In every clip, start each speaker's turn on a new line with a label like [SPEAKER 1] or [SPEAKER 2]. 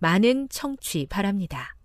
[SPEAKER 1] 많은 청취 바랍니다.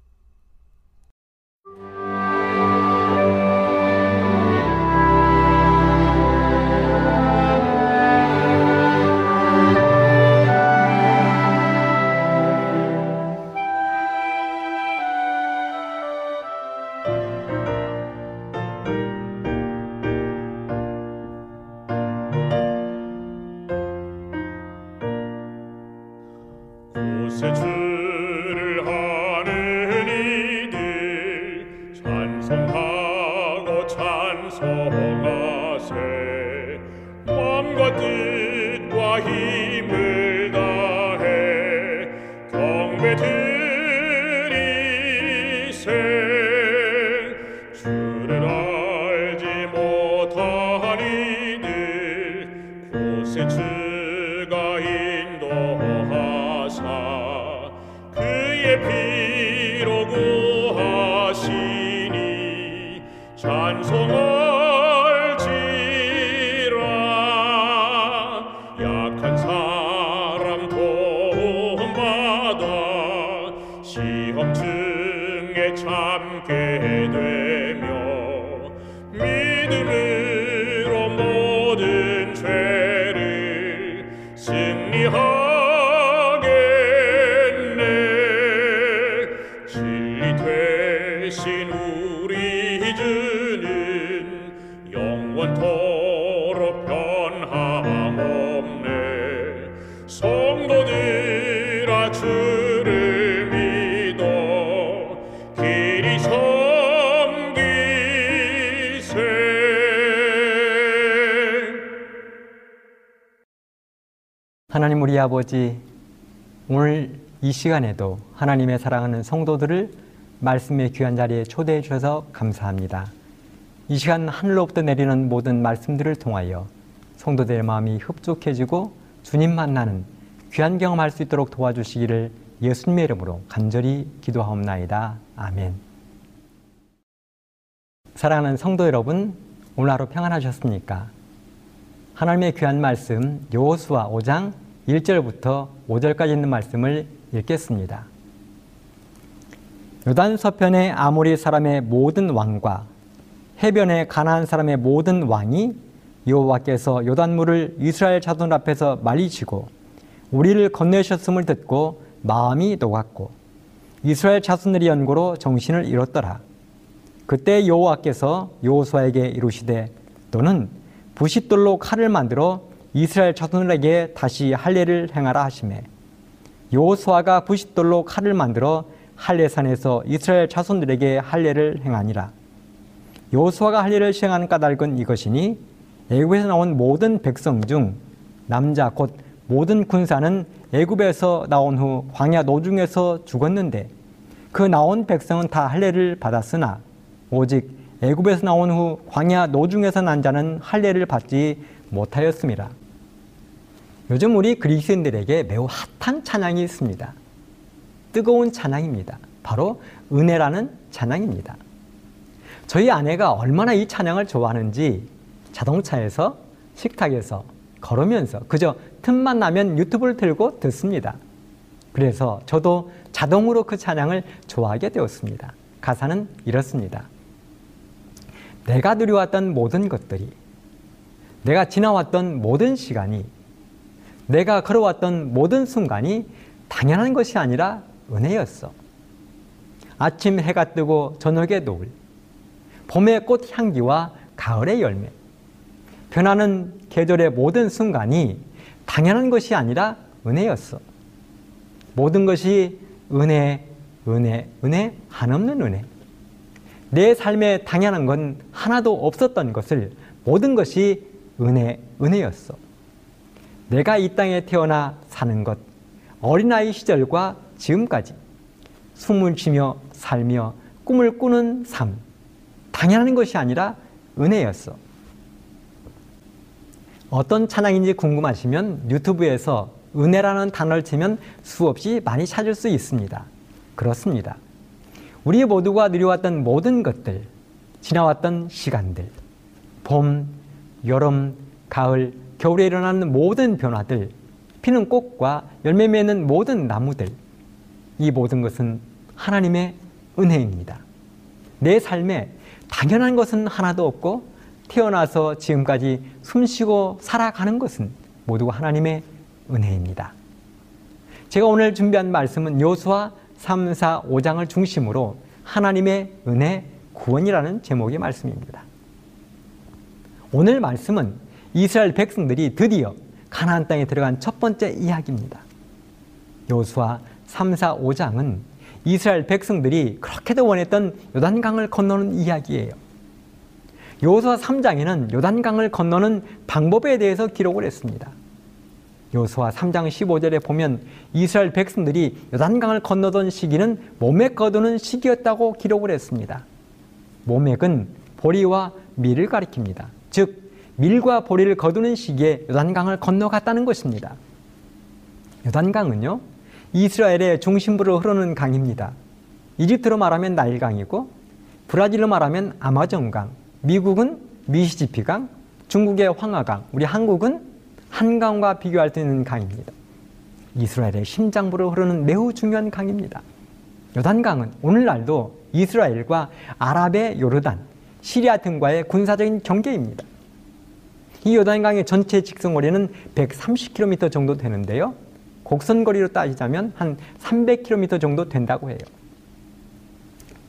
[SPEAKER 2] 아버지 오늘 이 시간에도 하나님의 사랑하는 성도들을 말씀의 귀한 자리에 초대해 주셔서 감사합니다. 이 시간 하늘로부터 내리는 모든 말씀들을 통하여 성도들의 마음이 흡족해지고 주님 만나는 귀한 경험할 수 있도록 도와주시기를 예수님의 이름으로 간절히 기도하옵나이다. 아멘. 사랑하는 성도 여러분, 오늘 하루 평안하셨습니까? 하나님의 귀한 말씀 여호수아 5장 1절부터 5절까지 있는 말씀을 읽겠습니다. 요단 서편의 아모리 사람의 모든 왕과 해변의 가나안 사람의 모든 왕이 여호와께서 요단물을 이스라엘 자손 앞에서 말리시고 우리를 건네셨음을 듣고 마음이 녹았고 이스라엘 자손들의 연고로 정신을 잃었더라. 그때 여호와께서 여호수아에게 이루시되 너는 부싯돌로 칼을 만들어 이스라엘 자손들에게 다시 할례를 행하라 하시매 여호수아가 부싯돌로 칼을 만들어 할례산에서 이스라엘 자손들에게 할례를 행하니라. 요수아가 할례를 시행하는 까닭은 이것이니 애굽에서 나온 모든 백성 중 남자 곧 모든 군사는 애굽에서 나온 후 광야 노중에서 죽었는데 그 나온 백성은 다 할례를 받았으나 오직 애굽에서 나온 후 광야 노중에서 난 자는 할례를 받지 못하였습니다. 요즘 우리 그리스인들에게 매우 핫한 찬양이 있습니다. 뜨거운 찬양입니다. 바로 은혜라는 찬양입니다. 저희 아내가 얼마나 이 찬양을 좋아하는지 자동차에서 식탁에서 걸으면서 그저 틈만 나면 유튜브를 틀고 듣습니다. 그래서 저도 자동으로 그 찬양을 좋아하게 되었습니다. 가사는 이렇습니다. 내가 누려왔던 모든 것들이, 내가 지나왔던 모든 시간이, 내가 걸어왔던 모든 순간이 당연한 것이 아니라 은혜였어. 아침 해가 뜨고 저녁의 노을, 봄의 꽃 향기와 가을의 열매, 변하는 계절의 모든 순간이 당연한 것이 아니라 은혜였어. 모든 것이 은혜, 은혜, 은혜, 한없는 은혜. 내 삶에 당연한 건 하나도 없었던 것을 모든 것이 은혜, 은혜였어. 내가 이 땅에 태어나 사는 것, 어린아이 시절과 지금까지 숨을 쉬며 살며 꿈을 꾸는 삶, 당연한 것이 아니라 은혜였어. 어떤 찬양인지 궁금하시면 유튜브에서 은혜라는 단어를 치면 수없이 많이 찾을 수 있습니다. 그렇습니다. 우리 모두가 누려왔던 모든 것들, 지나왔던 시간들, 봄, 여름, 가을, 겨울에 일어나는 모든 변화들, 피는 꽃과 열매 맺는 모든 나무들, 이 모든 것은 하나님의 은혜입니다. 내 삶에 당연한 것은 하나도 없고 태어나서 지금까지 숨쉬고 살아가는 것은 모두가 하나님의 은혜입니다. 제가 오늘 준비한 말씀은 요수와 3, 4, 5장을 중심으로 하나님의 은혜 구원이라는 제목의 말씀입니다. 오늘 말씀은 이스라엘 백성들이 드디어 가나안 땅에 들어간 첫 번째 이야기입니다. 요수와 3, 4, 5장은 이스라엘 백성들이 그렇게도 원했던 요단강을 건너는 이야기예요. 요수와 3장에는 요단강을 건너는 방법에 대해서 기록을 했습니다. 요수와 3장 15절에 보면 이스라엘 백성들이 요단강을 건너던 시기는 모맥 거두는 시기였다고 기록을 했습니다. 모맥은 보리와 밀을 가리킵니다. 즉 밀과 보리를 거두는 시기에 요단강을 건너갔다는 것입니다. 요단강은요 이스라엘의 중심부로 흐르는 강입니다. 이집트로 말하면 나일강이고 브라질로 말하면 아마존강, 미국은 미시지피강, 중국의 황하강, 우리 한국은 한강과 비교할 수 있는 강입니다. 이스라엘의 심장부로 흐르는 매우 중요한 강입니다. 요단강은 오늘날도 이스라엘과 아랍의 요르단, 시리아 등과의 군사적인 경계입니다. 이 요단강의 전체 직선거리는 130km 정도 되는데요. 곡선거리로 따지자면 한 300km 정도 된다고 해요.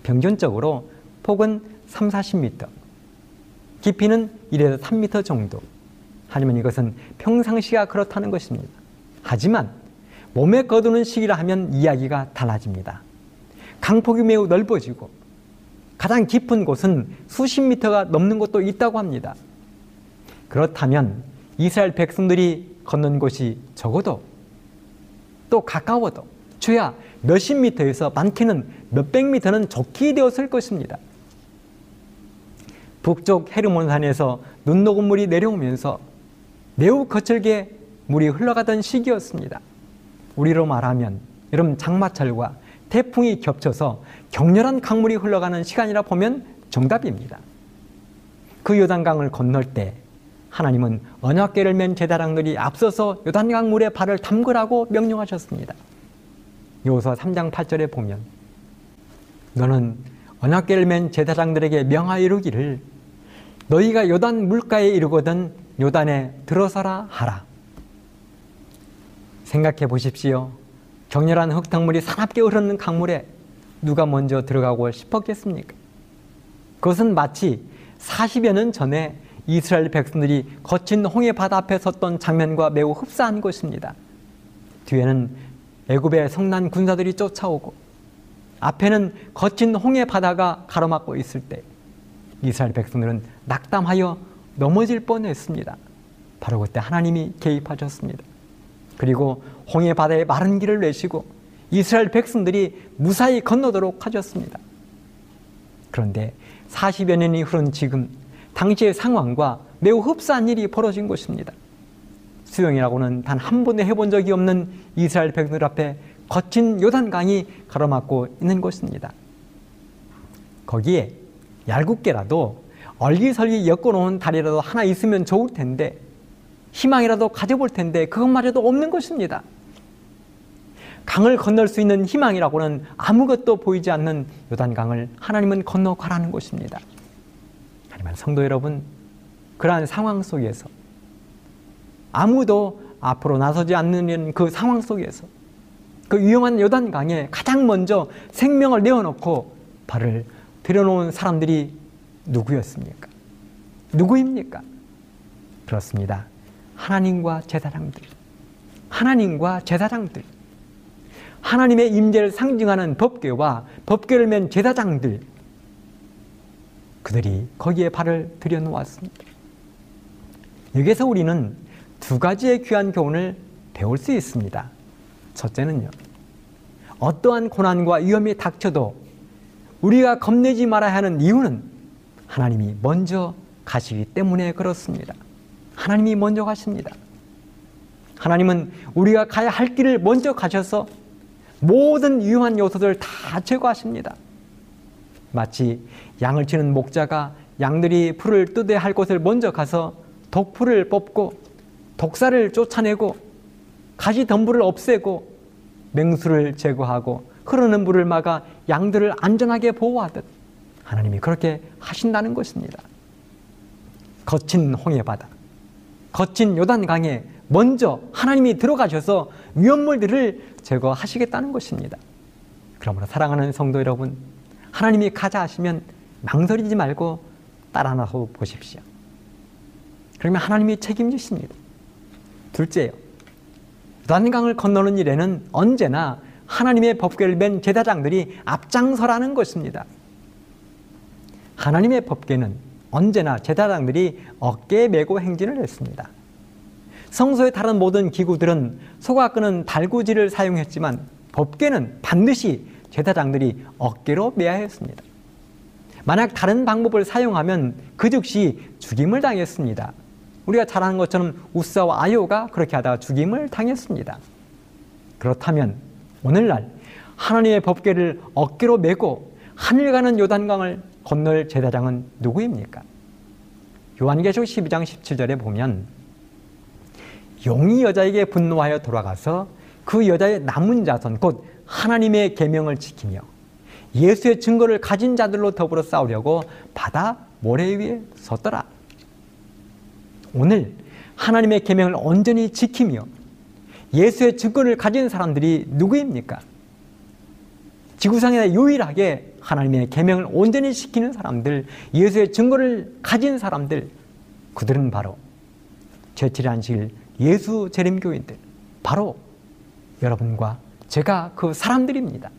[SPEAKER 2] 평균적으로 폭은 3, 40m, 깊이는 1에서 3m 정도. 하지만 이것은 평상시가 그렇다는 것입니다. 하지만 몸에 거두는 시기라 하면 이야기가 달라집니다. 강폭이 매우 넓어지고 가장 깊은 곳은 수십 미터가 넘는 곳도 있다고 합니다. 그렇다면 이스라엘 백성들이 걷는 곳이 적어도 또 가까워도 주야 몇십 미터에서 많게는 몇백 미터는 적게 되었을 것입니다. 북쪽 헤르몬산에서 눈 녹은 물이 내려오면서 매우 거칠게 물이 흘러가던 시기였습니다. 우리로 말하면 여름 장마철과 태풍이 겹쳐서 격렬한 강물이 흘러가는 시간이라 보면 정답입니다. 그 요단강을 건널 때 하나님은 언약궤를 맨 제사장들이 앞서서 요단강 물에 발을 담그라고 명령하셨습니다. 요서 3장 8절에 보면 너는 언약궤를 맨 제사장들에게 명하여 이르기를 너희가 요단 물가에 이르거든 요단에 들어서라 하라. 생각해 보십시오. 격렬한 흙탕물이 사납게 흐르는 강물에 누가 먼저 들어가고 싶었겠습니까? 그것은 마치 40여 년 전에 이스라엘 백성들이 거친 홍해 바다 앞에 섰던 장면과 매우 흡사한 것입니다. 뒤에는 애굽의 성난 군사들이 쫓아오고 앞에는 거친 홍해 바다가 가로막고 있을 때 이스라엘 백성들은 낙담하여 넘어질 뻔했습니다. 바로 그때 하나님이 개입하셨습니다. 그리고 홍해 바다에 마른 길을 내시고 이스라엘 백성들이 무사히 건너도록 하셨습니다. 그런데 40여 년이 흐른 지금 당시의 상황과 매우 흡사한 일이 벌어진 것입니다. 수영이라고는 단 한 번도 해본 적이 없는 이스라엘 백성들 앞에 거친 요단강이 가로막고 있는 것입니다. 거기에 얄궂게라도 얼기설기 엮어놓은 다리라도 하나 있으면 좋을 텐데 희망이라도 가져볼 텐데 그것마저도 없는 것입니다. 강을 건널 수 있는 희망이라고는 아무것도 보이지 않는 요단강을 하나님은 건너가라는 것입니다. 하지만 성도 여러분, 그러한 상황 속에서 아무도 앞으로 나서지 않는 그 상황 속에서 그 위험한 요단강에 가장 먼저 생명을 내어놓고 발을 들여놓은 사람들이 누구였습니까? 누구입니까? 그렇습니다. 하나님과 제사장들. 하나님과 제사장들. 하나님의 임재를 상징하는 법궤와 법궤를 맨 제사장들. 그들이 거기에 발을 들여놓았습니다. 여기서 우리는 두 가지의 귀한 교훈을 배울 수 있습니다. 첫째는요. 어떠한 고난과 위험이 닥쳐도 우리가 겁내지 말아야 하는 이유는 하나님이 먼저 가시기 때문에 그렇습니다. 하나님이 먼저 가십니다. 하나님은 우리가 가야 할 길을 먼저 가셔서 모든 위험한 요소들을 다 제거하십니다. 마치 양을 치는 목자가 양들이 풀을 뜯어야 할 곳을 먼저 가서 독풀을 뽑고 독사를 쫓아내고 가지 덤불을 없애고 맹수를 제거하고 흐르는 물을 막아 양들을 안전하게 보호하듯 하나님이 그렇게 하신다는 것입니다. 거친 홍해 바다, 거친 요단강에 먼저 하나님이 들어가셔서 위험물들을 제거하시겠다는 것입니다. 그러므로 사랑하는 성도 여러분, 하나님이 가자 하시면 망설이지 말고 따라 나서 보십시오. 그러면 하나님이 책임지십니다. 둘째요. 요단강을 건너는 일에는 언제나 하나님의 법궤를 맨 제사장들이 앞장서라는 것입니다. 하나님의 법궤는 언제나 제사장들이 어깨에 메고 행진을 했습니다. 성소의 다른 모든 기구들은 소가 끄는 달구지를 사용했지만 법궤는 반드시 제사장들이 어깨로 매야 했습니다. 만약 다른 방법을 사용하면 그 즉시 죽임을 당했습니다. 우리가 잘 아는 것처럼 우사와 아요가 그렇게 하다가 죽임을 당했습니다. 그렇다면 오늘날 하나님의 법궤를 어깨로 메고 하늘 가는 요단강을 건널 제사장은 누구입니까? 요한계시록 12장 17절에 보면 용이 여자에게 분노하여 돌아가서 그 여자의 남은 자손 곧 하나님의 계명을 지키며 예수의 증거를 가진 자들로 더불어 싸우려고 바다 모래 위에 섰더라. 오늘 하나님의 계명을 온전히 지키며 예수의 증거를 가진 사람들이 누구입니까? 지구상에 유일하게 하나님의 계명을 온전히 지키는 사람들, 예수의 증거를 가진 사람들, 그들은 바로 제칠 안식일 예수 재림교인들, 바로 여러분과 제가 그 사람들입니다.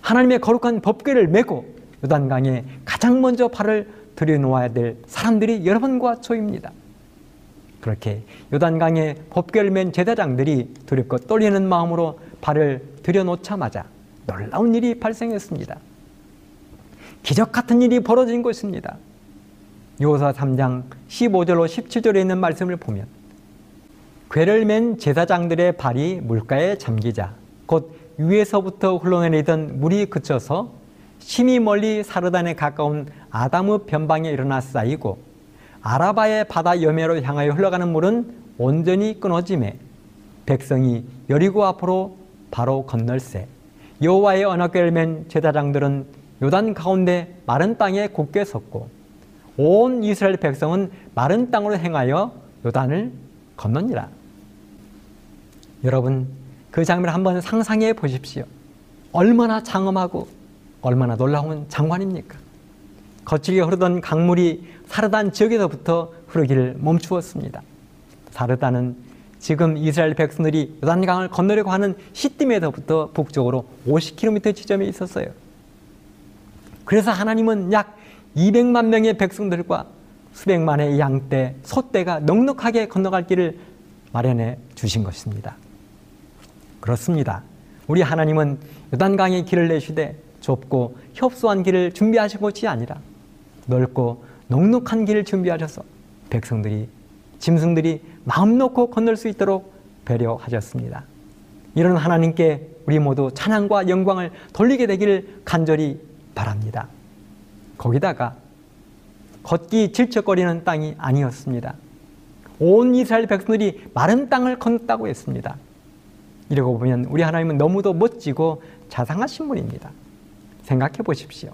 [SPEAKER 2] 하나님의 거룩한 법궤를 메고 요단강에 가장 먼저 발을 들여놓아야 될 사람들이 여러분과 저입니다. 그렇게 요단강에 법궤를 맨 제사장들이 두렵고 떨리는 마음으로 발을 들여놓자마자 놀라운 일이 발생했습니다. 기적 같은 일이 벌어진 것입니다. 요사 3장 15절로 17절에 있는 말씀을 보면 괴를 맨 제사장들의 발이 물가에 잠기자 곧 위에서부터 흘러내리던 물이 그쳐서 심히 멀리 사르단에 가까운 아담의 변방에 일어나 쌓이고 아라바의 바다 여매로 향하여 흘러가는 물은 온전히 끊어짐에 백성이 여리고 앞으로 바로 건널세 여호와의 언어궤를 맨 제사장들은 요단 가운데 마른 땅에 굳게 섰고 온 이스라엘 백성은 마른 땅으로 행하여 요단을 건너니라. 여러분 그 장면을 한번 상상해 보십시오. 얼마나 장엄하고 얼마나 놀라운 장관입니까? 거칠게 흐르던 강물이 사르단 지역에서부터 흐르기를 멈추었습니다. 사르단은 지금 이스라엘 백성들이 요단강을 건너려고 하는 시딤에서부터 북쪽으로 50km 지점에 있었어요. 그래서 하나님은 약 200만 명의 백성들과 수백만의 양떼, 소떼가 넉넉하게 건너갈 길을 마련해 주신 것입니다. 그렇습니다. 우리 하나님은 요단강의 길을 내시되 좁고 협소한 길을 준비하신 것이 아니라 넓고 넉넉한 길을 준비하셔서 백성들이 짐승들이 마음 놓고 건널 수 있도록 배려하셨습니다. 이런 하나님께 우리 모두 찬양과 영광을 돌리게 되기를 간절히 바랍니다. 거기다가 걷기 질척거리는 땅이 아니었습니다. 온 이스라엘 백성들이 마른 땅을 건넜다고 했습니다. 이러고 보면 우리 하나님은 너무도 멋지고 자상하신 분입니다. 생각해 보십시오.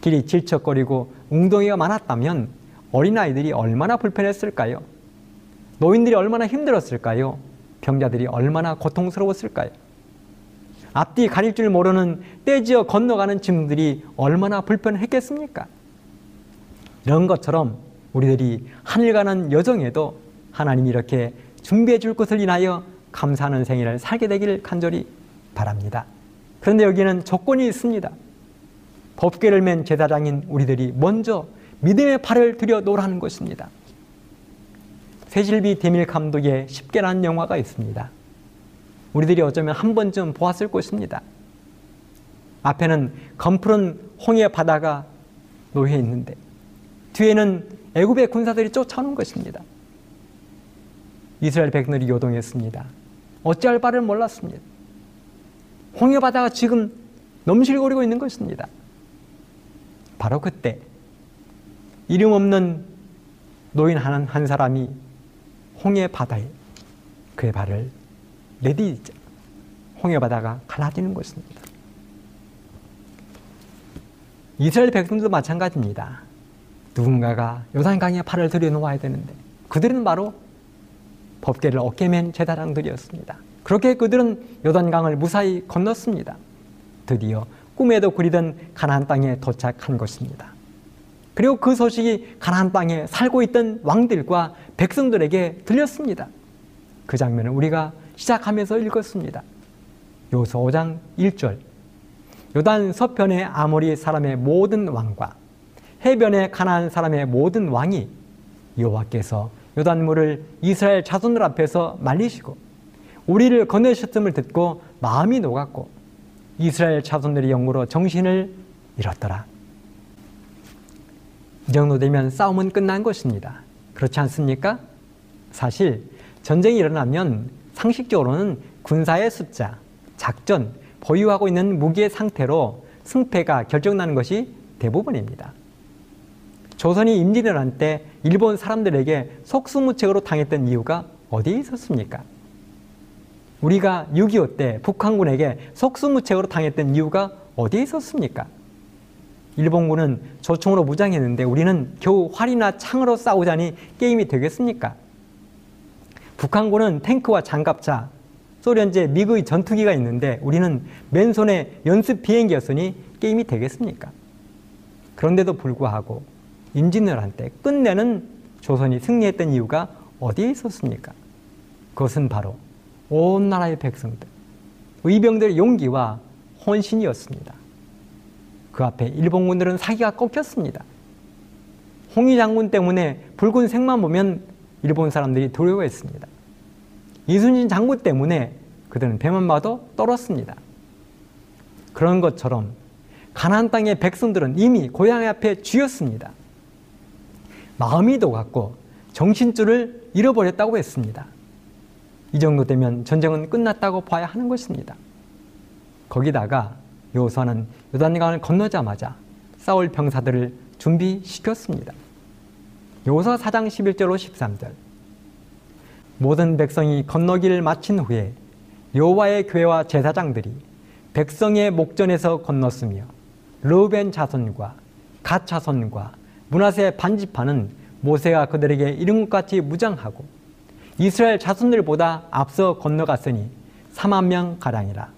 [SPEAKER 2] 길이 질척거리고 웅덩이가 많았다면 어린아이들이 얼마나 불편했을까요? 노인들이 얼마나 힘들었을까요? 병자들이 얼마나 고통스러웠을까요? 앞뒤 가릴 줄 모르는 떼지어 건너가는 짐들이 얼마나 불편했겠습니까? 이런 것처럼 우리들이 하늘 가는 여정에도 하나님이 이렇게 준비해 줄 것을 인하여 감사하는 생애를 살게 되기를 간절히 바랍니다. 그런데 여기는 조건이 있습니다. 법궤를 맨 제사장인 우리들이 먼저 믿음의 팔을 들여 놓으라는 것입니다. 세실비 대밀 감독의 쉽게라는 영화가 있습니다. 우리들이 어쩌면 한 번쯤 보았을 것입니다. 앞에는 검푸른 홍해 바다가 놓여 있는데 뒤에는 애굽의 군사들이 쫓아오는 것입니다. 이스라엘 백성들이 요동했습니다. 어찌할 바를 몰랐습니다. 홍해 바다가 지금 넘실거리고 있는 것입니다. 바로 그때 이름 없는 노인 한, 한 사람이 홍해 바다에 그의 발을 내디디자 홍해 바다가 갈라지는 것입니다. 이스라엘 백성들도 마찬가지입니다. 누군가가 요단강에 팔을 들여놓아야 되는데 그들은 바로 법계를 어깨맨 제사장들이었습니다. 그렇게 그들은 요단강을 무사히 건넜습니다. 드디어 꿈에도 그리던 가나안 땅에 도착한 것입니다. 그리고 그 소식이 가나안 땅에 살고 있던 왕들과 백성들에게 들렸습니다. 그 장면을 우리가 시작하면서 읽었습니다. 요서 5장 1절 요단 서편의 아모리 사람의 모든 왕과 해변의 가나안 사람의 모든 왕이 여호와께서 요단물을 이스라엘 자손들 앞에서 말리시고 우리를 건네셨음을 듣고 마음이 녹았고 이스라엘 자손들의 영으로 정신을 잃었더라. 이 정도 되면 싸움은 끝난 것입니다. 그렇지 않습니까? 사실 전쟁이 일어나면 상식적으로는 군사의 숫자, 작전, 보유하고 있는 무기의 상태로 승패가 결정나는 것이 대부분입니다. 조선이 임진을 한때 일본 사람들에게 속수무책으로 당했던 이유가 어디에 있었습니까? 우리가 6.25 때 북한군에게 속수무책으로 당했던 이유가 어디에 있었습니까? 일본군은 조총으로 무장했는데 우리는 겨우 활이나 창으로 싸우자니 게임이 되겠습니까? 북한군은 탱크와 장갑차, 소련제 미그의 전투기가 있는데 우리는 맨손에 연습 비행기였으니 게임이 되겠습니까? 그런데도 불구하고 임진왜란 한때 끝내는 조선이 승리했던 이유가 어디에 있었습니까? 그것은 바로 온 나라의 백성들, 의병들의 용기와 혼신이었습니다. 그 앞에 일본군들은 사기가 꺾였습니다. 홍위 장군 때문에 붉은 색만 보면 일본 사람들이 두려워했습니다. 이순신 장군 때문에 그들은 배만 봐도 떨었습니다. 그런 것처럼 가나안 땅의 백성들은 이미 고향 앞에 쥐었습니다. 마음이 녹았고 정신줄을 잃어버렸다고 했습니다. 이 정도 되면 전쟁은 끝났다고 봐야 하는 것입니다. 거기다가 요호수아는 요단강을 건너자마자 싸울 병사들을 준비시켰습니다. 요호수아 4장 11절로 13절 모든 백성이 건너기를 마친 후에 여호와의 교회와 제사장들이 백성의 목전에서 건넜으며 르벤 자손과 갓 자손과 문하세 반지파는 모세가 그들에게 이른 것 같이 무장하고 이스라엘 자손들보다 앞서 건너갔으니 3만 명 가량이라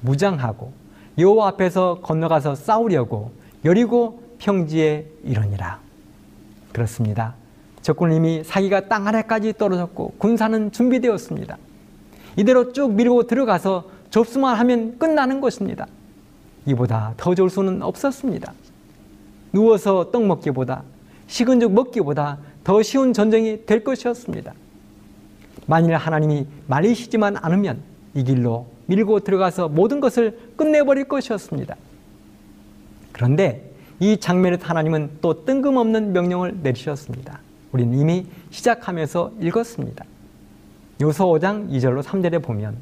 [SPEAKER 2] 무장하고 여호와 앞에서 건너가서 싸우려고 여리고 평지에 이르니라 그렇습니다. 적군은 이미 사기가 땅 아래까지 떨어졌고 군사는 준비되었습니다. 이대로 쭉 밀고 들어가서 접수만 하면 끝나는 것입니다. 이보다 더 좋을 수는 없었습니다. 누워서 떡 먹기보다 식은 죽 먹기보다 더 쉬운 전쟁이 될 것이었습니다. 만일 하나님이 말리시지만 않으면 이 길로 밀고 들어가서 모든 것을 끝내버릴 것이었습니다. 그런데 이 장면에서 하나님은 또 뜬금없는 명령을 내리셨습니다. 우리는 이미 시작하면서 읽었습니다. 요소 5장 2절로 3절에 보면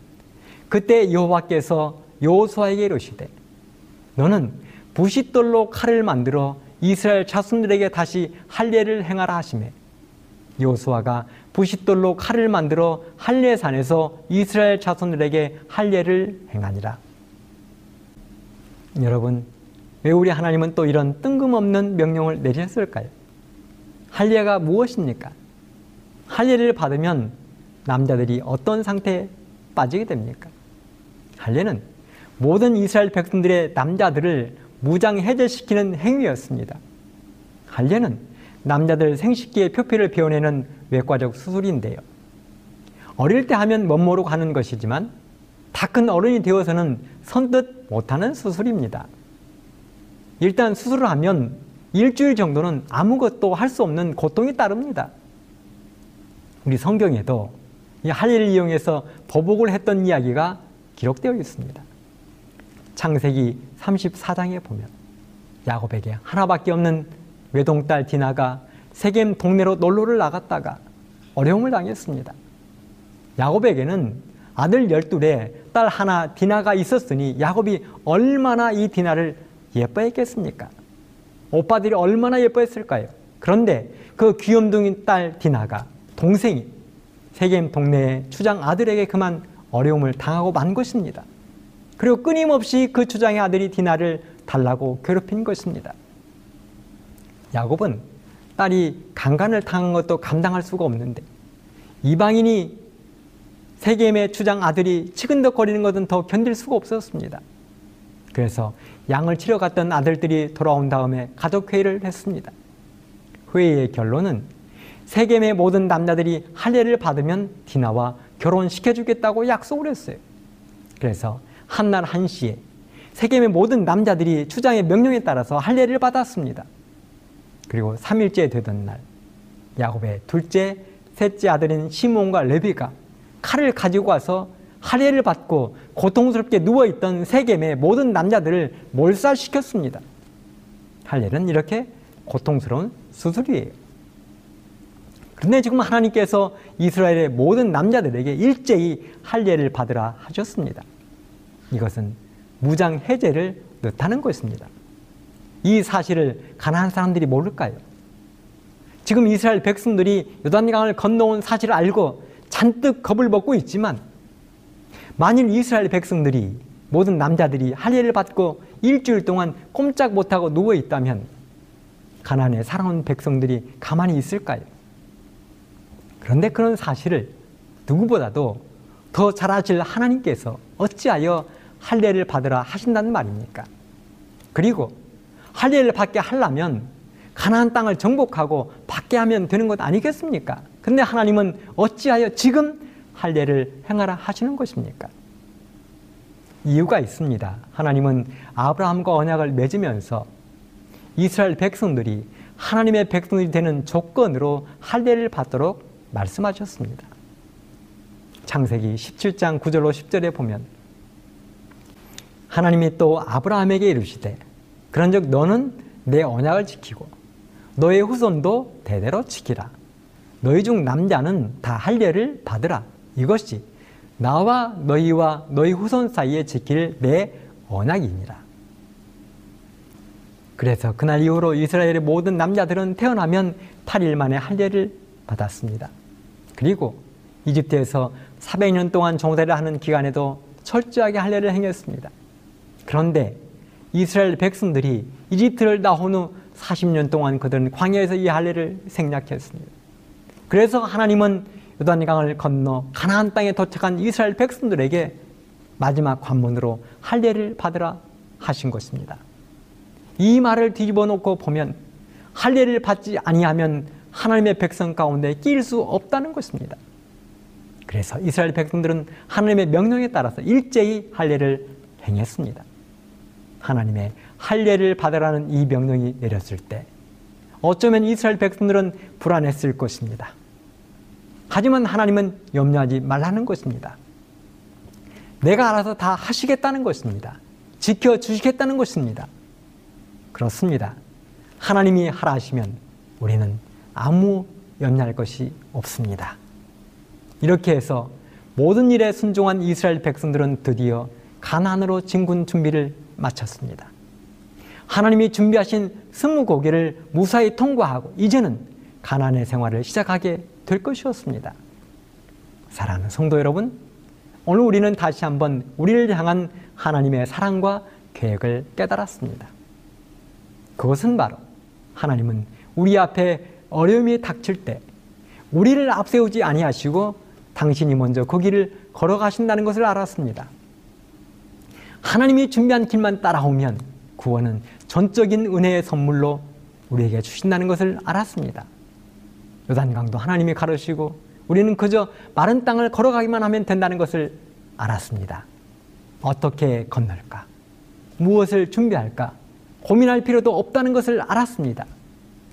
[SPEAKER 2] 그때 여호와께서 요호수아에게 이르시되 너는 부싯돌로 칼을 만들어 이스라엘 자손들에게 다시 할례를 행하라 하시매 여호수아가 부싯돌로 칼을 만들어 할례산에서 이스라엘 자손들에게 할례를 행하니라. 여러분, 왜 우리 하나님은 또 이런 뜬금없는 명령을 내리셨을까요? 할례가 무엇입니까? 할례를 받으면 남자들이 어떤 상태에 빠지게 됩니까? 할례는 모든 이스라엘 백성들의 남자들을 무장 해제시키는 행위였습니다. 할례는 남자들 생식기의 표피를 베어내는 외과적 수술인데요. 어릴 때 하면 멋모르고 하는 것이지만 다 큰 어른이 되어서는 선뜻 못하는 수술입니다. 일단 수술을 하면 일주일 정도는 아무것도 할 수 없는 고통이 따릅니다. 우리 성경에도 이 할례를 이용해서 보복을 했던 이야기가 기록되어 있습니다. 창세기 34장에 보면 야곱에게 하나밖에 없는 외동딸 디나가 세겜 동네로 놀러를 나갔다가 어려움을 당했습니다. 야곱에게는 아들 열둘에 딸 하나 디나가 있었으니 야곱이 얼마나 이 디나를 예뻐했겠습니까? 오빠들이 얼마나 예뻐했을까요? 그런데 그 귀염둥이 딸 디나가 동생이 세겜 동네의 추장 아들에게 그만 어려움을 당하고 만 것입니다. 그리고 끊임없이 그 추장의 아들이 디나를 달라고 괴롭힌 것입니다. 야곱은 딸이 강간을 당한 것도 감당할 수가 없는데 이방인이 세겜의 추장 아들이 치근덕거리는 것은 더 견딜 수가 없었습니다. 그래서 양을 치러 갔던 아들들이 돌아온 다음에 가족 회의를 했습니다. 회의의 결론은 세겜의 모든 남자들이 할례를 받으면 디나와 결혼시켜주겠다고 약속을 했어요. 그래서 한날 한시에 세겜의 모든 남자들이 추장의 명령에 따라서 할례를 받았습니다. 그리고 3일째 되던 날 야곱의 둘째, 셋째 아들인 시몬과 레비가 칼을 가지고 와서 할례를 받고 고통스럽게 누워 있던 세겜의 모든 남자들을 몰살시켰습니다. 할례는 이렇게 고통스러운 수술이에요. 그런데 지금 하나님께서 이스라엘의 모든 남자들에게 일제히 할례를 받으라 하셨습니다. 이것은 무장 해제를 뜻하는 것입니다. 이 사실을 가나안 사람들이 모를까요? 지금 이스라엘 백성들이 요단강을 건너온 사실을 알고 잔뜩 겁을 먹고 있지만 만일 이스라엘 백성들이 모든 남자들이 할례를 받고 일주일 동안 꼼짝 못하고 누워 있다면 가난에 살아온 백성들이 가만히 있을까요? 그런데 그런 사실을 누구보다도 더 잘 아실 하나님께서 어찌하여 할례를 받으라 하신다는 말입니까? 그리고 할례를 받게 하려면 가나안 땅을 정복하고 받게 하면 되는 것 아니겠습니까? 근데 하나님은 어찌하여 지금 할례를 행하라 하시는 것입니까? 이유가 있습니다. 하나님은 아브라함과 언약을 맺으면서 이스라엘 백성들이 하나님의 백성들이 되는 조건으로 할례를 받도록 말씀하셨습니다. 창세기 17장 9절로 10절에 보면 하나님이 또 아브라함에게 이르시되 그런즉 너는 내 언약을 지키고 너의 후손도 대대로 지키라. 너희 중 남자는 다 할례를 받으라. 이것이 나와 너희와 너희 후손 사이에 지킬 내 언약이니라. 그래서 그날 이후로 이스라엘의 모든 남자들은 태어나면 8일 만에 할례를 받았습니다. 그리고 이집트에서 400년 동안 종사를 하는 기간에도 철저하게 할례를 행했습니다. 그런데 이스라엘 백성들이 이집트를 나온 후 40년 동안 그들은 광야에서 이 할례를 생략했습니다. 그래서 하나님은 요단강을 건너 가나안 땅에 도착한 이스라엘 백성들에게 마지막 관문으로 할례를 받으라 하신 것입니다. 이 말을 뒤집어 놓고 보면 할례를 받지 아니하면 하나님의 백성 가운데 낄수 없다는 것입니다. 그래서 이스라엘 백성들은 하나님의 명령에 따라서 일제히 할례를 행했습니다. 하나님의 할례를 받으라는 이 명령이 내렸을 때 어쩌면 이스라엘 백성들은 불안했을 것입니다. 하지만 하나님은 염려하지 말라는 것입니다. 내가 알아서 다 하시겠다는 것입니다. 지켜 주시겠다는 것입니다. 그렇습니다. 하나님이 하라 하시면 우리는 아무 염려할 것이 없습니다. 이렇게 해서 모든 일에 순종한 이스라엘 백성들은 드디어 가난으로 진군 준비를 마쳤습니다. 하나님이 준비하신 스무 고개를 무사히 통과하고 이제는 가난의 생활을 시작하게 될 것이었습니다. 사랑하는 성도 여러분, 오늘 우리는 다시 한번 우리를 향한 하나님의 사랑과 계획을 깨달았습니다. 그것은 바로 하나님은 우리 앞에 어려움이 닥칠 때 우리를 앞세우지 아니하시고 당신이 먼저 그 길을 걸어가신다는 것을 알았습니다. 하나님이 준비한 길만 따라오면 구원은 전적인 은혜의 선물로 우리에게 주신다는 것을 알았습니다. 요단강도 하나님이 가르시고 우리는 그저 마른 땅을 걸어가기만 하면 된다는 것을 알았습니다. 어떻게 건널까? 무엇을 준비할까? 고민할 필요도 없다는 것을 알았습니다.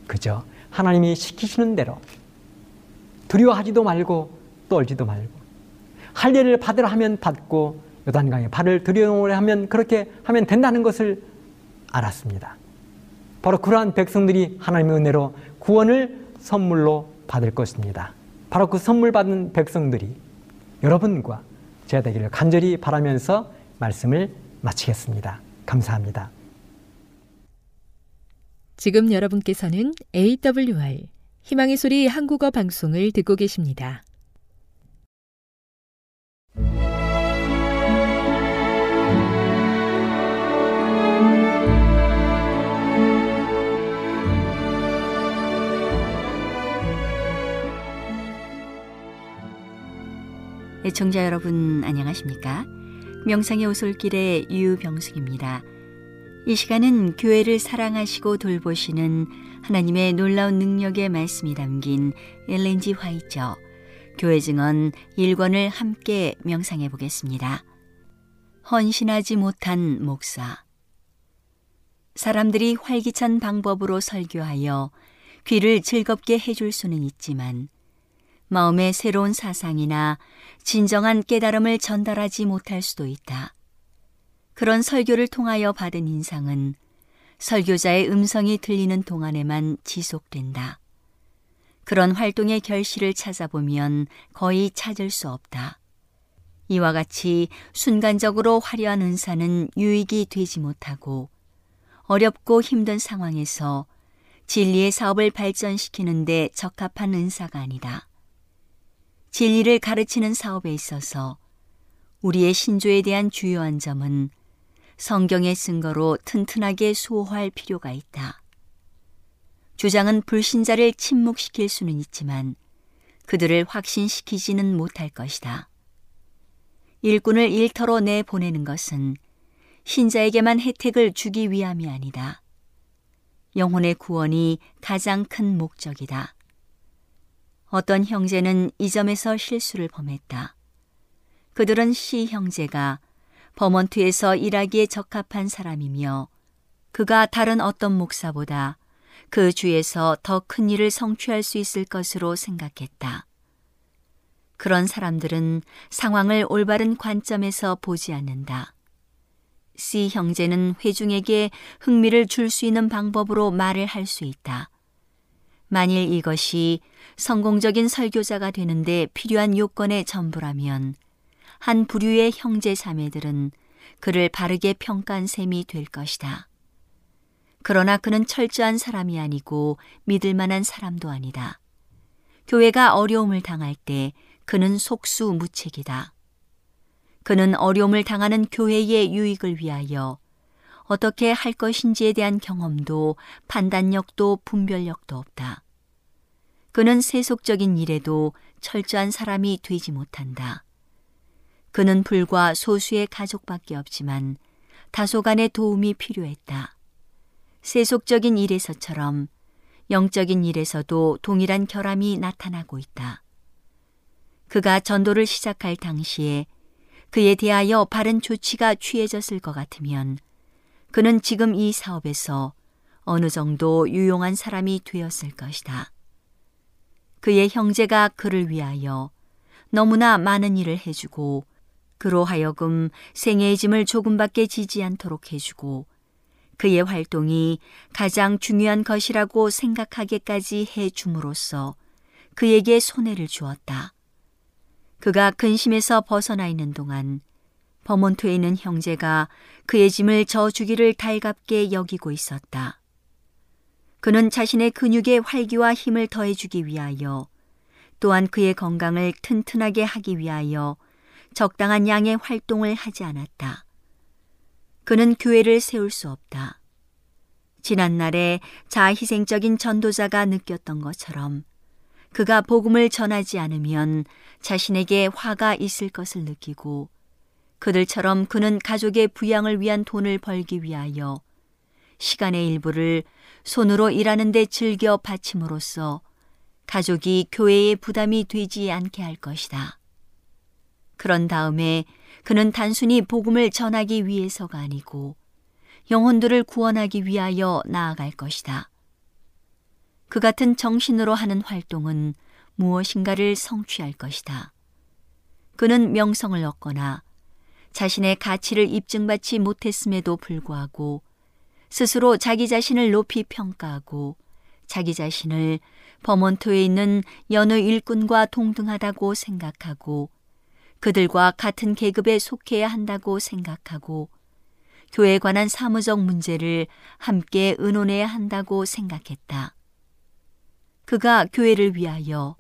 [SPEAKER 2] 그저 하나님이 시키시는 대로 두려워하지도 말고 떨지도 말고 할례를 받으라 하면 받고 요단강에 발을 들여놓으려 하면 그렇게 하면 된다는 것을 알았습니다. 바로 그러한 백성들이 하나님의 은혜로 구원을 선물로 받을 것입니다. 바로 그 선물 받은 백성들이 여러분과 제가 되기를 간절히 바라면서 말씀을 마치겠습니다. 감사합니다.
[SPEAKER 1] 지금 여러분께서는 AWR 희망의 소리 한국어 방송을 듣고 계십니다.
[SPEAKER 3] 애청자 여러분 안녕하십니까? 명상의 오솔길의 유병숙입니다. 이 시간은 교회를 사랑하시고 돌보시는 하나님의 놀라운 능력의 말씀이 담긴 엘렌지 화이처 교회 증언 1권을 함께 명상해 보겠습니다. 헌신하지 못한 목사 사람들이 활기찬 방법으로 설교하여 귀를 즐겁게 해줄 수는 있지만 마음의 새로운 사상이나 진정한 깨달음을 전달하지 못할 수도 있다. 그런 설교를 통하여 받은 인상은 설교자의 음성이 들리는 동안에만 지속된다. 그런 활동의 결실을 찾아보면 거의 찾을 수 없다. 이와 같이 순간적으로 화려한 은사는 유익이 되지 못하고 어렵고 힘든 상황에서 진리의 사업을 발전시키는데 적합한 은사가 아니다. 진리를 가르치는 사업에 있어서 우리의 신조에 대한 주요한 점은 성경의 증거로 튼튼하게 수호할 필요가 있다. 주장은 불신자를 침묵시킬 수는 있지만 그들을 확신시키지는 못할 것이다. 일꾼을 일터로 내보내는 것은 신자에게만 혜택을 주기 위함이 아니다. 영혼의 구원이 가장 큰 목적이다. 어떤 형제는 이 점에서 실수를 범했다. 그들은 시 형제가 버먼트에서 일하기에 적합한 사람이며 그가 다른 어떤 목사보다 그 주에서 더 큰 일을 성취할 수 있을 것으로 생각했다. 그런 사람들은 상황을 올바른 관점에서 보지 않는다. C 형제는 회중에게 흥미를 줄 수 있는 방법으로 말을 할 수 있다. 만일 이것이 성공적인 설교자가 되는데 필요한 요건의 전부라면 한 부류의 형제 자매들은 그를 바르게 평가한 셈이 될 것이다. 그러나 그는 철저한 사람이 아니고 믿을 만한 사람도 아니다. 교회가 어려움을 당할 때 그는 속수무책이다. 그는 어려움을 당하는 교회의 유익을 위하여 어떻게 할 것인지에 대한 경험도 판단력도 분별력도 없다. 그는 세속적인 일에도 철저한 사람이 되지 못한다. 그는 불과 소수의 가족밖에 없지만 다소간의 도움이 필요했다. 세속적인 일에서처럼 영적인 일에서도 동일한 결함이 나타나고 있다. 그가 전도를 시작할 당시에 그에 대하여 바른 조치가 취해졌을 것 같으면 그는 지금 이 사업에서 어느 정도 유용한 사람이 되었을 것이다. 그의 형제가 그를 위하여 너무나 많은 일을 해주고 그로 하여금 생애의 짐을 조금밖에 지지 않도록 해주고 그의 활동이 가장 중요한 것이라고 생각하게까지 해 줌으로써 그에게 손해를 주었다. 그가 근심에서 벗어나 있는 동안 버몬트에 있는 형제가 그의 짐을 져주기를 달갑게 여기고 있었다. 그는 자신의 근육에 활기와 힘을 더해주기 위하여 또한 그의 건강을 튼튼하게 하기 위하여 적당한 양의 활동을 하지 않았다. 그는 교회를 세울 수 없다. 지난날에 자희생적인 전도자가 느꼈던 것처럼 그가 복음을 전하지 않으면 자신에게 화가 있을 것을 느끼고 그들처럼 그는 가족의 부양을 위한 돈을 벌기 위하여 시간의 일부를 손으로 일하는 데 즐겨 바침으로써 가족이 교회의 부담이 되지 않게 할 것이다. 그런 다음에 그는 단순히 복음을 전하기 위해서가 아니고 영혼들을 구원하기 위하여 나아갈 것이다. 그 같은 정신으로 하는 활동은 무엇인가를 성취할 것이다. 그는 명성을 얻거나 자신의 가치를 입증받지 못했음에도 불구하고 스스로 자기 자신을 높이 평가하고 자기 자신을 버몬트에 있는 여느 일꾼과 동등하다고 생각하고 그들과 같은 계급에 속해야 한다고 생각하고 교회에 관한 사무적 문제를 함께 의논해야 한다고 생각했다. 그가 교회를 위하여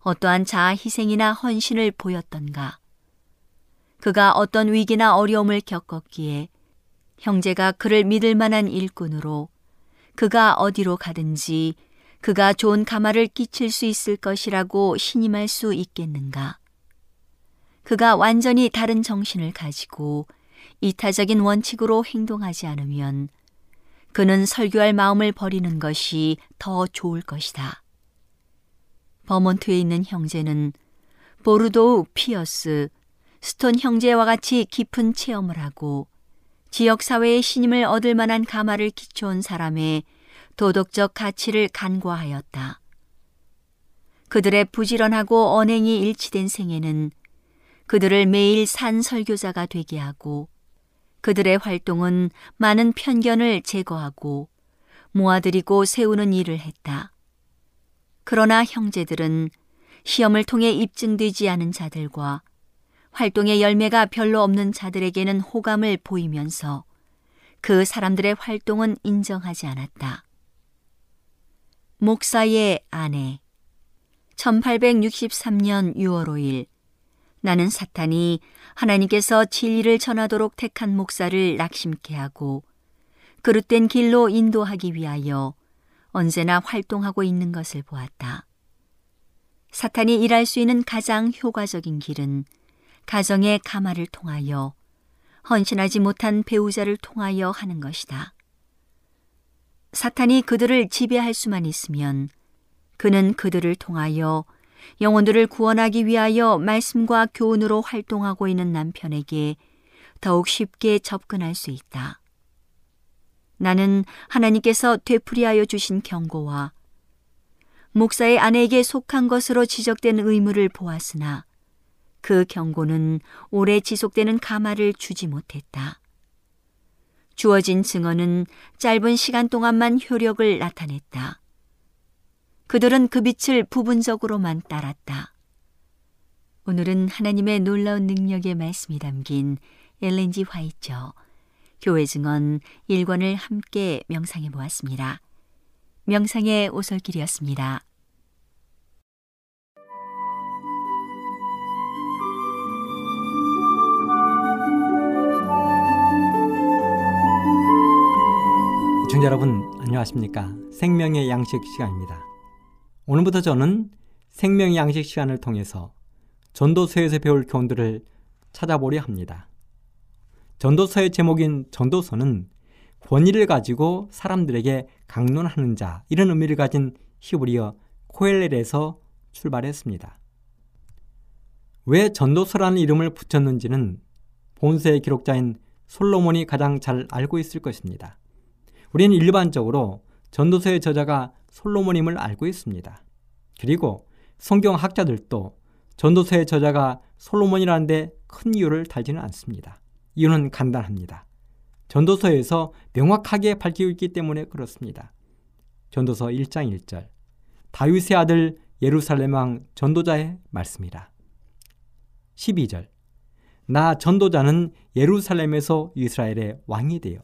[SPEAKER 3] 어떠한 자아 희생이나 헌신을 보였던가? 그가 어떤 위기나 어려움을 겪었기에 형제가 그를 믿을 만한 일꾼으로 그가 어디로 가든지 그가 좋은 가마를 끼칠 수 있을 것이라고 신임할 수 있겠는가? 그가 완전히 다른 정신을 가지고 이타적인 원칙으로 행동하지 않으면 그는 설교할 마음을 버리는 것이 더 좋을 것이다. 버몬트에 있는 형제는 보르도우 피어스, 스톤 형제와 같이 깊은 체험을 하고 지역사회의 신임을 얻을 만한 가마를 기초한 사람의 도덕적 가치를 간과하였다. 그들의 부지런하고 언행이 일치된 생애는 그들을 매일 산 설교자가 되게 하고 그들의 활동은 많은 편견을 제거하고 모아들이고 세우는 일을 했다. 그러나 형제들은 시험을 통해 입증되지 않은 자들과 활동의 열매가 별로 없는 자들에게는 호감을 보이면서 그 사람들의 활동은 인정하지 않았다. 목사의 아내 1863년 6월 5일 나는 사탄이 하나님께서 진리를 전하도록 택한 목사를 낙심케 하고 그릇된 길로 인도하기 위하여 언제나 활동하고 있는 것을 보았다. 사탄이 일할 수 있는 가장 효과적인 길은 가정의 가마를 통하여 헌신하지 못한 배우자를 통하여 하는 것이다. 사탄이 그들을 지배할 수만 있으면 그는 그들을 통하여 영혼들을 구원하기 위하여 말씀과 교훈으로 활동하고 있는 남편에게 더욱 쉽게 접근할 수 있다. 나는 하나님께서 되풀이하여 주신 경고와 목사의 아내에게 속한 것으로 지적된 의무를 보았으나 그 경고는 오래 지속되는 가마를 주지 못했다. 주어진 증언은 짧은 시간 동안만 효력을 나타냈다. 그들은 그 빛을 부분적으로만 따랐다. 오늘은 하나님의 놀라운 능력의 말씀이 담긴 엘렌지 화이처 교회 증언 1권을 함께 명상해 보았습니다. 명상의 오솔길이었습니다.
[SPEAKER 2] 시청자 여러분 안녕하십니까 생명의 양식 시간입니다 오늘부터 저는 생명의 양식 시간을 통해서 전도서에서 배울 교훈들을 찾아보려 합니다 전도서의 제목인 전도서는 권위를 가지고 사람들에게 강론하는 자 이런 의미를 가진 히브리어 코엘렐에서 출발했습니다. 왜 전도서라는 이름을 붙였는지는 본서의 기록자인 솔로몬이 가장 잘 알고 있을 것입니다. 우리는 일반적으로 전도서의 저자가 솔로몬임을 알고 있습니다. 그리고 성경 학자들도 전도서의 저자가 솔로몬이라는데 큰 이유를 달지는 않습니다. 이유는 간단합니다. 전도서에서 명확하게 밝히고 있기 때문에 그렇습니다. 전도서 1장 1절 다윗의 아들 예루살렘 왕 전도자의 말씀이라. 12절 나 전도자는 예루살렘에서 이스라엘의 왕이 되어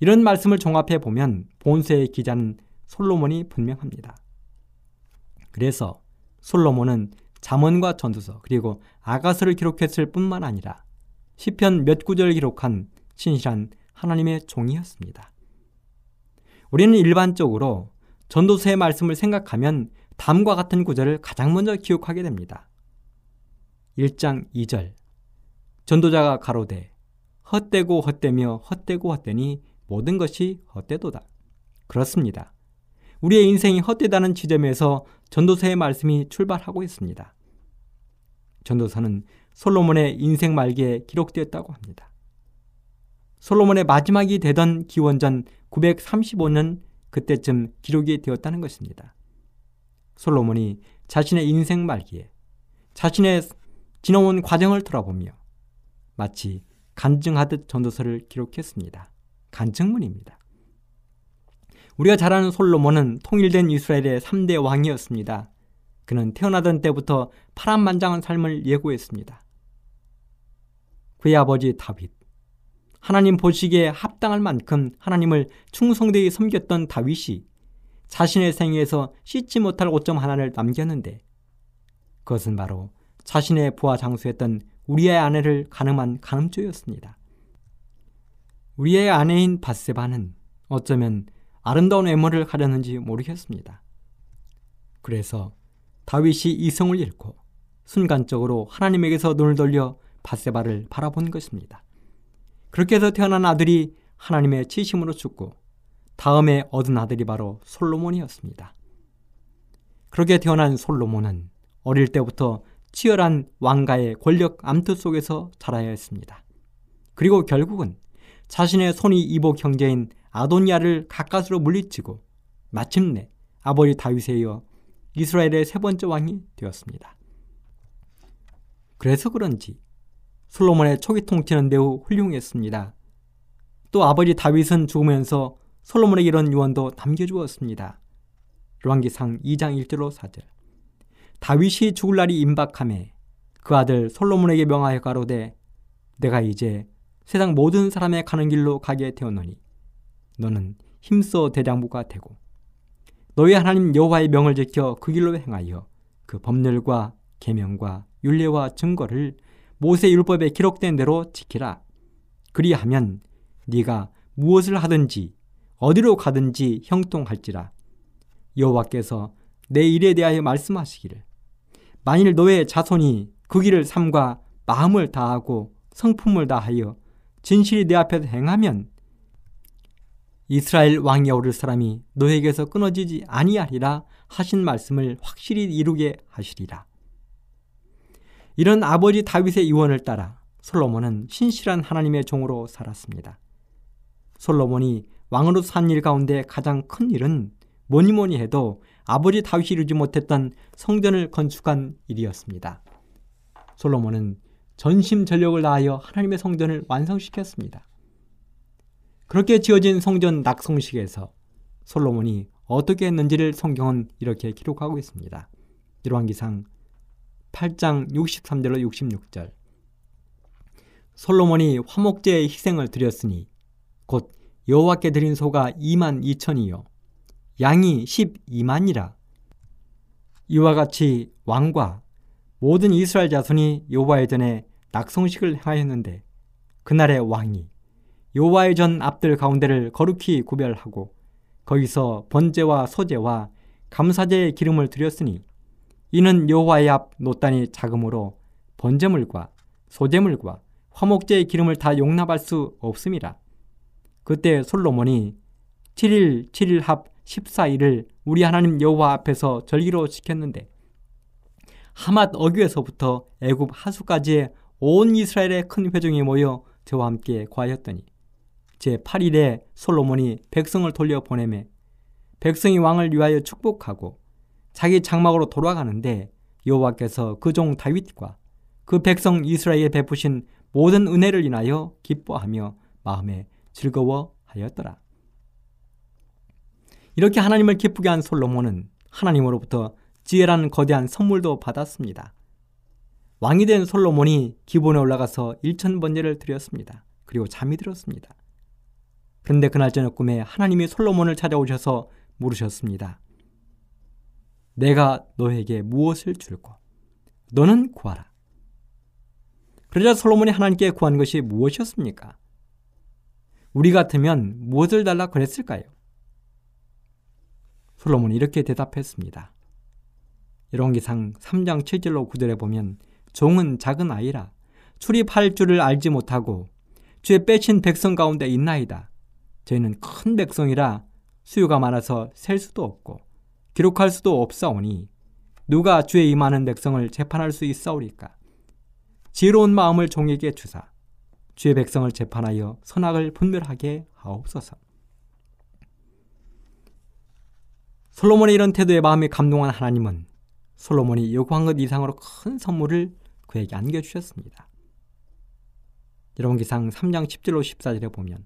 [SPEAKER 2] 이런 말씀을 종합해 보면 본세의 기자는 솔로몬이 분명합니다. 그래서 솔로몬은 잠언과 전도서 그리고 아가서를 기록했을 뿐만 아니라 시편 몇 구절을 기록한 신실한 하나님의 종이었습니다. 우리는 일반적으로 전도서의 말씀을 생각하면 다음과 같은 구절을 가장 먼저 기억하게 됩니다. 1장 2절 전도자가 가로되 헛되고 헛되며 헛되고 헛되니 모든 것이 헛되도다. 그렇습니다. 우리의 인생이 헛되다는 지점에서 전도서의 말씀이 출발하고 있습니다. 전도서는 솔로몬의 인생 말기에 기록되었다고 합니다. 솔로몬의 마지막이 되던 기원전 935년 그때쯤 기록이 되었다는 것입니다. 솔로몬이 자신의 인생 말기에 자신의 지나온 과정을 돌아보며 마치 간증하듯 전도서를 기록했습니다. 간증문입니다. 우리가 잘 아는 솔로몬은 통일된 이스라엘의 3대 왕이었습니다. 그는 태어나던 때부터 파란만장한 삶을 예고했습니다. 그의 아버지 다윗, 하나님 보시기에 합당할 만큼 하나님을 충성되이 섬겼던 다윗이 자신의 생애에서 씻지 못할 오점 하나를 남겼는데 그것은 바로 자신의 부하 장수였던 우리의 아내를 가늠한 가늠죄였습니다. 우리의 아내인 바세바는 어쩌면 아름다운 외모를 가렸는지 모르겠습니다. 그래서 다윗이 이성을 잃고 순간적으로 하나님에게서 눈을 돌려 바세바를 바라본 것입니다. 그렇게 해서 태어난 아들이 하나님의 치심으로 죽고 다음에 얻은 아들이 바로 솔로몬이었습니다. 그렇게 태어난 솔로몬은 어릴 때부터 치열한 왕가의 권력 암투 속에서 자라야 했습니다. 그리고 결국은 자신의 손이 이복 형제인 아도니아를 가까스로 물리치고 마침내 아버지 다윗에 이어 이스라엘의 세 번째 왕이 되었습니다. 그래서 그런지 솔로몬의 초기 통치는 매우 훌륭했습니다. 또 아버지 다윗은 죽으면서 솔로몬에게 이런 유언도 남겨주었습니다. 열왕기상 2장 1절로 4절 다윗이 죽을 날이 임박함에 그 아들 솔로몬에게 명하여 가로되 내가 이제 세상 모든 사람의 가는 길로 가게 되었노니 너는 힘써 대장부가 되고 너희 하나님 여호와의 명을 지켜 그 길로 행하여 그 법률과 계명과 율례와 증거를 모세 율법에 기록된 대로 지키라. 그리하면 네가 무엇을 하든지 어디로 가든지 형통할지라. 여호와께서 내 일에 대하여 말씀하시기를 만일 너의 자손이 그 길을 삼과 마음을 다하고 성품을 다하여 진실이 내 앞에서 행하면 이스라엘 왕이 오를 사람이 너에게서 끊어지지 아니하리라 하신 말씀을 확실히 이루게 하시리라. 이런 아버지 다윗의 유언을 따라 솔로몬은 신실한 하나님의 종으로 살았습니다. 솔로몬이 왕으로 산 일 가운데 가장 큰 일은 뭐니 뭐니 해도 아버지 다윗이 이루지 못했던 성전을 건축한 일이었습니다. 솔로몬은 전심 전력을 다하여 하나님의 성전을 완성시켰습니다. 그렇게 지어진 성전 낙성식에서 솔로몬이 어떻게 했는지를 성경은 이렇게 기록하고 있습니다. 열왕기상 8장 63절로 66절 솔로몬이 화목제의 희생을 드렸으니 곧 여호와께 드린 소가 2만 2천이요 양이 12만이라 이와 같이 왕과 모든 이스라엘 자손이 여호와의 전에 낙성식을 행하였는데 그날의 왕이 여호와의 전 앞들 가운데를 거룩히 구별하고 거기서 번제와 소제와 감사제의 기름을 드렸으니 이는 여호와의 앞 노단이 자금으로 번제물과 소제물과 화목제의 기름을 다 용납할 수 없음이라. 그때 솔로몬이 7일 7일 합 14일을 우리 하나님 여호와 앞에서 절기로 지켰는데 하맛 어귀에서부터 애굽 하수까지의 온 이스라엘의 큰 회중이 모여 저와 함께 과하였더니 제 8일에 솔로몬이 백성을 돌려 보내매 백성이 왕을 위하여 축복하고 자기 장막으로 돌아가는데 여호와께서 그 종 다윗과 그 백성 이스라엘에 베푸신 모든 은혜를 인하여 기뻐하며 마음에 즐거워하였더라. 이렇게 하나님을 기쁘게 한 솔로몬은 하나님으로부터 지혜라는 거대한 선물도 받았습니다. 왕이 된 솔로몬이 기본에 올라가서 1천 번제를 드렸습니다. 그리고 잠이 들었습니다. 그런데 그날 저녁 꿈에 하나님이 솔로몬을 찾아오셔서 물으셨습니다. 내가 너에게 무엇을 줄고 너는 구하라. 그러자 솔로몬이 하나님께 구한 것이 무엇이었습니까? 우리 같으면 무엇을 달라 그랬을까요? 솔로몬이 이렇게 대답했습니다. 열왕기상 3장 7절로 9절에 보면 종은 작은 아이라 출입할 줄을 알지 못하고 주의 빼친 백성 가운데 있나이다. 저희는 큰 백성이라 수요가 많아서 셀 수도 없고 기록할 수도 없사오니 누가 주의 임하는 백성을 재판할 수 있사오리까? 지혜로운 마음을 종에게 주사 주의 백성을 재판하여 선악을 분별하게 하옵소서. 솔로몬의 이런 태도에 마음이 감동한 하나님은 솔로몬이 요구한 것 이상으로 큰 선물을 그에게 안겨주셨습니다. 여러분 기상 3장 10절로 14절에 보면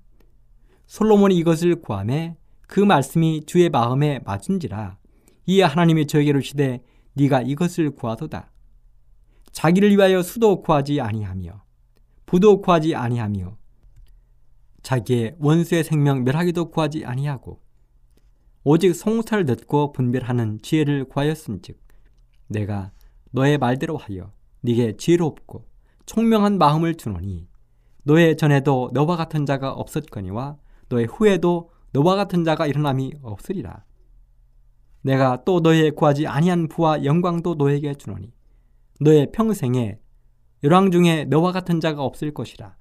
[SPEAKER 2] 솔로몬이 이것을 구함에 그 말씀이 주의 마음에 맞은지라 이에 하나님이 저에게로 시되 네가 이것을 구하도다. 자기를 위하여 수도 구하지 아니하며 부도 구하지 아니하며 자기의 원수의 생명 멸하기도 구하지 아니하고 오직 송사를 듣고 분별하는 지혜를 구하였은즉 내가 너의 말대로 하여 네게 지혜롭고 총명한 마음을 주노니 너의 전에도 너와 같은 자가 없었거니와 너의 후에도 너와 같은 자가 일어남이 없으리라. 내가 또 너의 구하지 아니한 부와 영광도 너에게 주노니 너의 평생에 열왕 중에 너와 같은 자가 없을 것이라.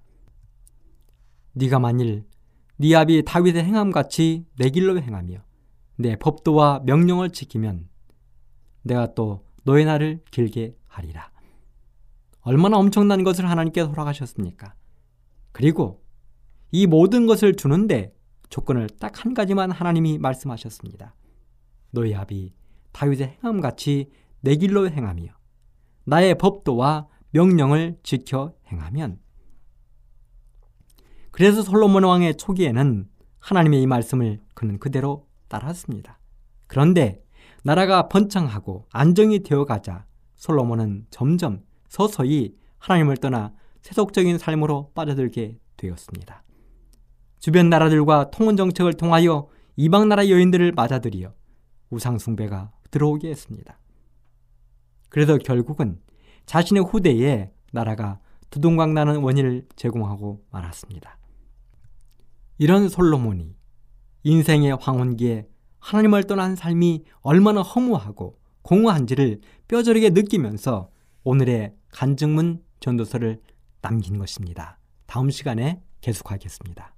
[SPEAKER 2] 네가 만일 네 아비 다윗의 행함 같이 내 길로 행하며 내 법도와 명령을 지키면 내가 또 너의 날을 길게 하리라. 얼마나 엄청난 것을 하나님께 돌아가셨습니까? 그리고 이 모든 것을 주는데 조건을 딱 한 가지만 하나님이 말씀하셨습니다. 너희 아비 다윗의 행함 같이 내 길로 행하며 나의 법도와 명령을 지켜 행하면 그래서 솔로몬 왕의 초기에는 하나님의 이 말씀을 그는 그대로 따랐습니다. 그런데 나라가 번창하고 안정이 되어 가자 솔로몬은 점점 서서히 하나님을 떠나 세속적인 삶으로 빠져들게 되었습니다. 주변 나라들과 통혼 정책을 통하여 이방 나라 여인들을 맞아들이어 우상 숭배가 들어오게 했습니다. 그래서 결국은 자신의 후대에 나라가 두둥강 나는 원인을 제공하고 말았습니다. 이런 솔로몬이 인생의 황혼기에 하나님을 떠난 삶이 얼마나 허무하고 공허한지를 뼈저리게 느끼면서 오늘의 간증문 전도서를 남긴 것입니다. 다음 시간에 계속하겠습니다.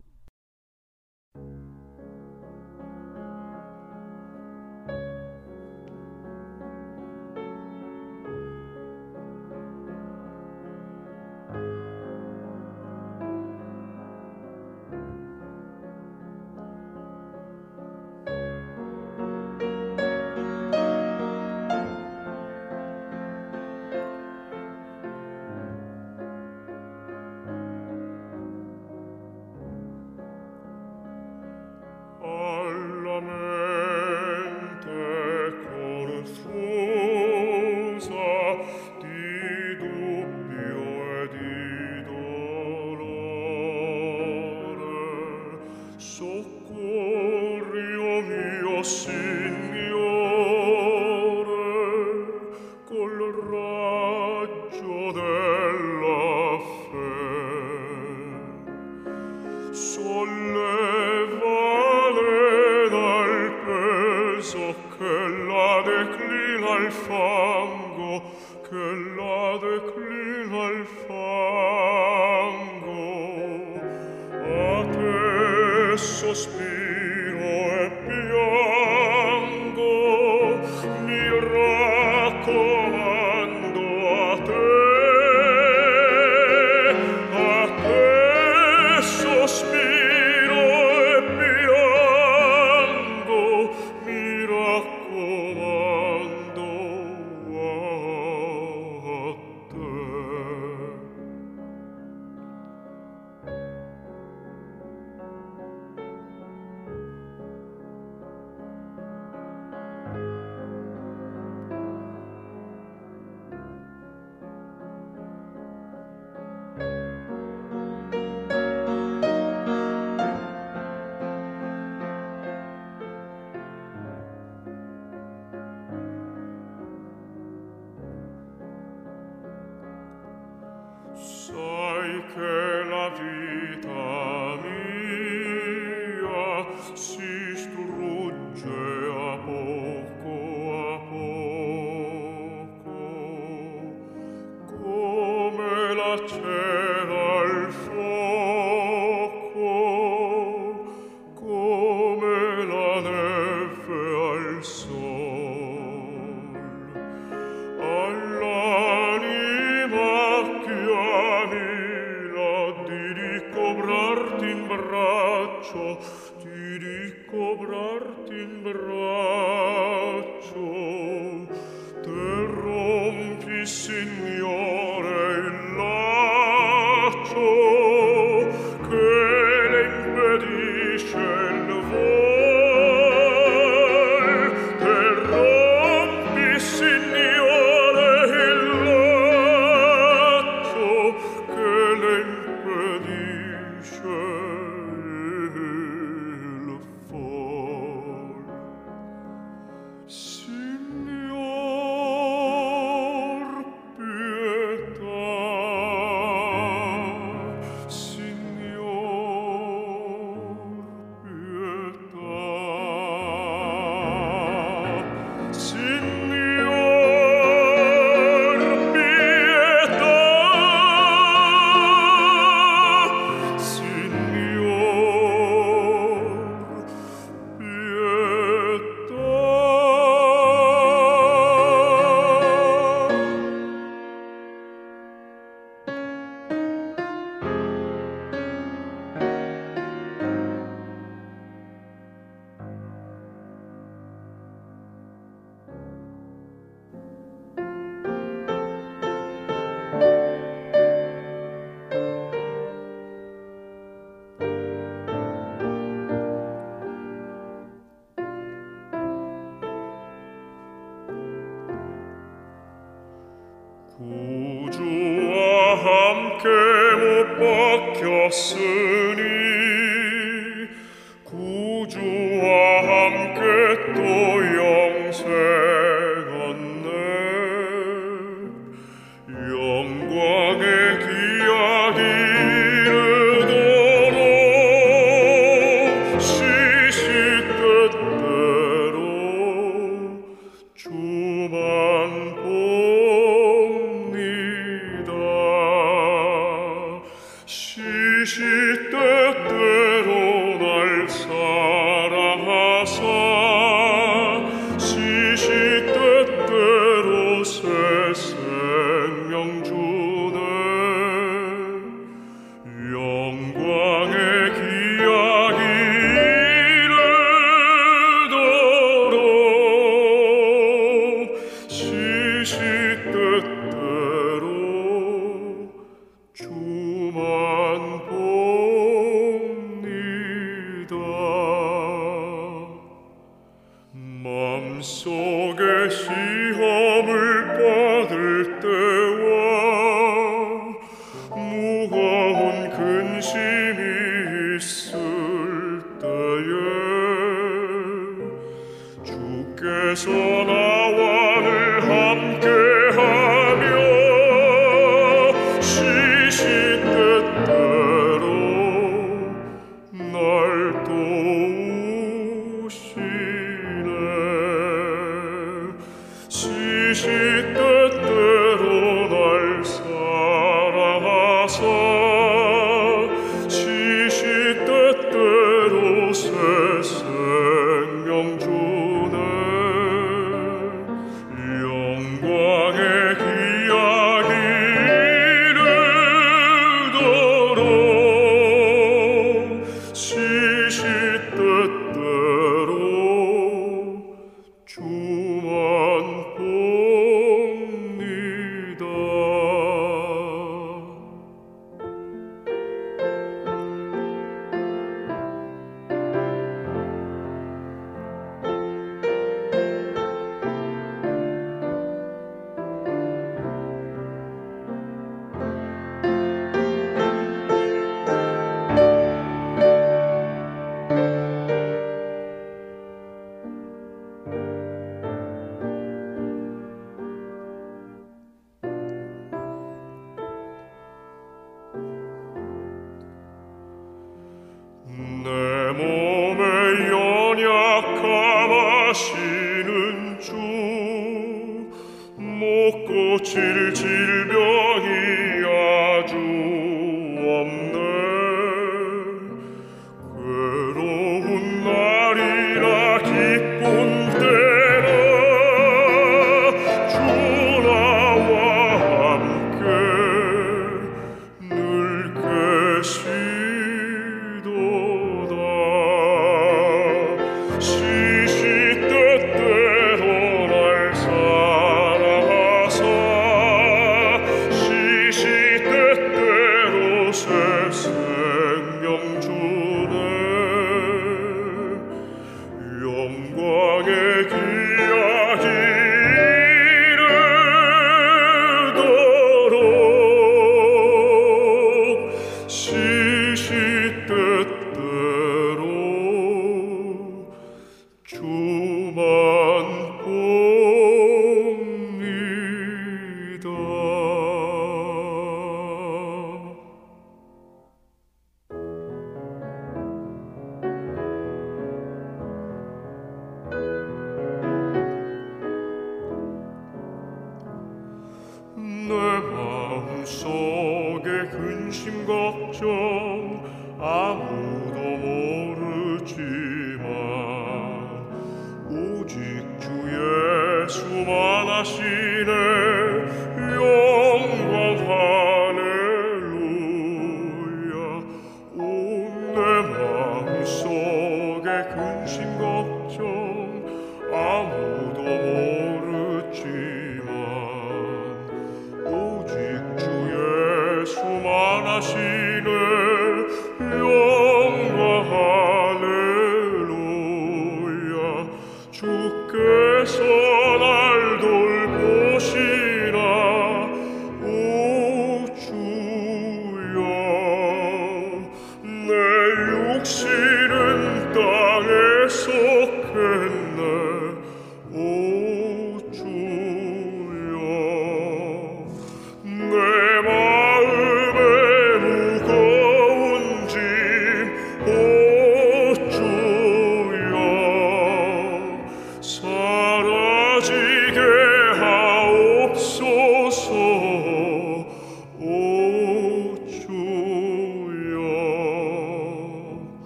[SPEAKER 4] 주께서 나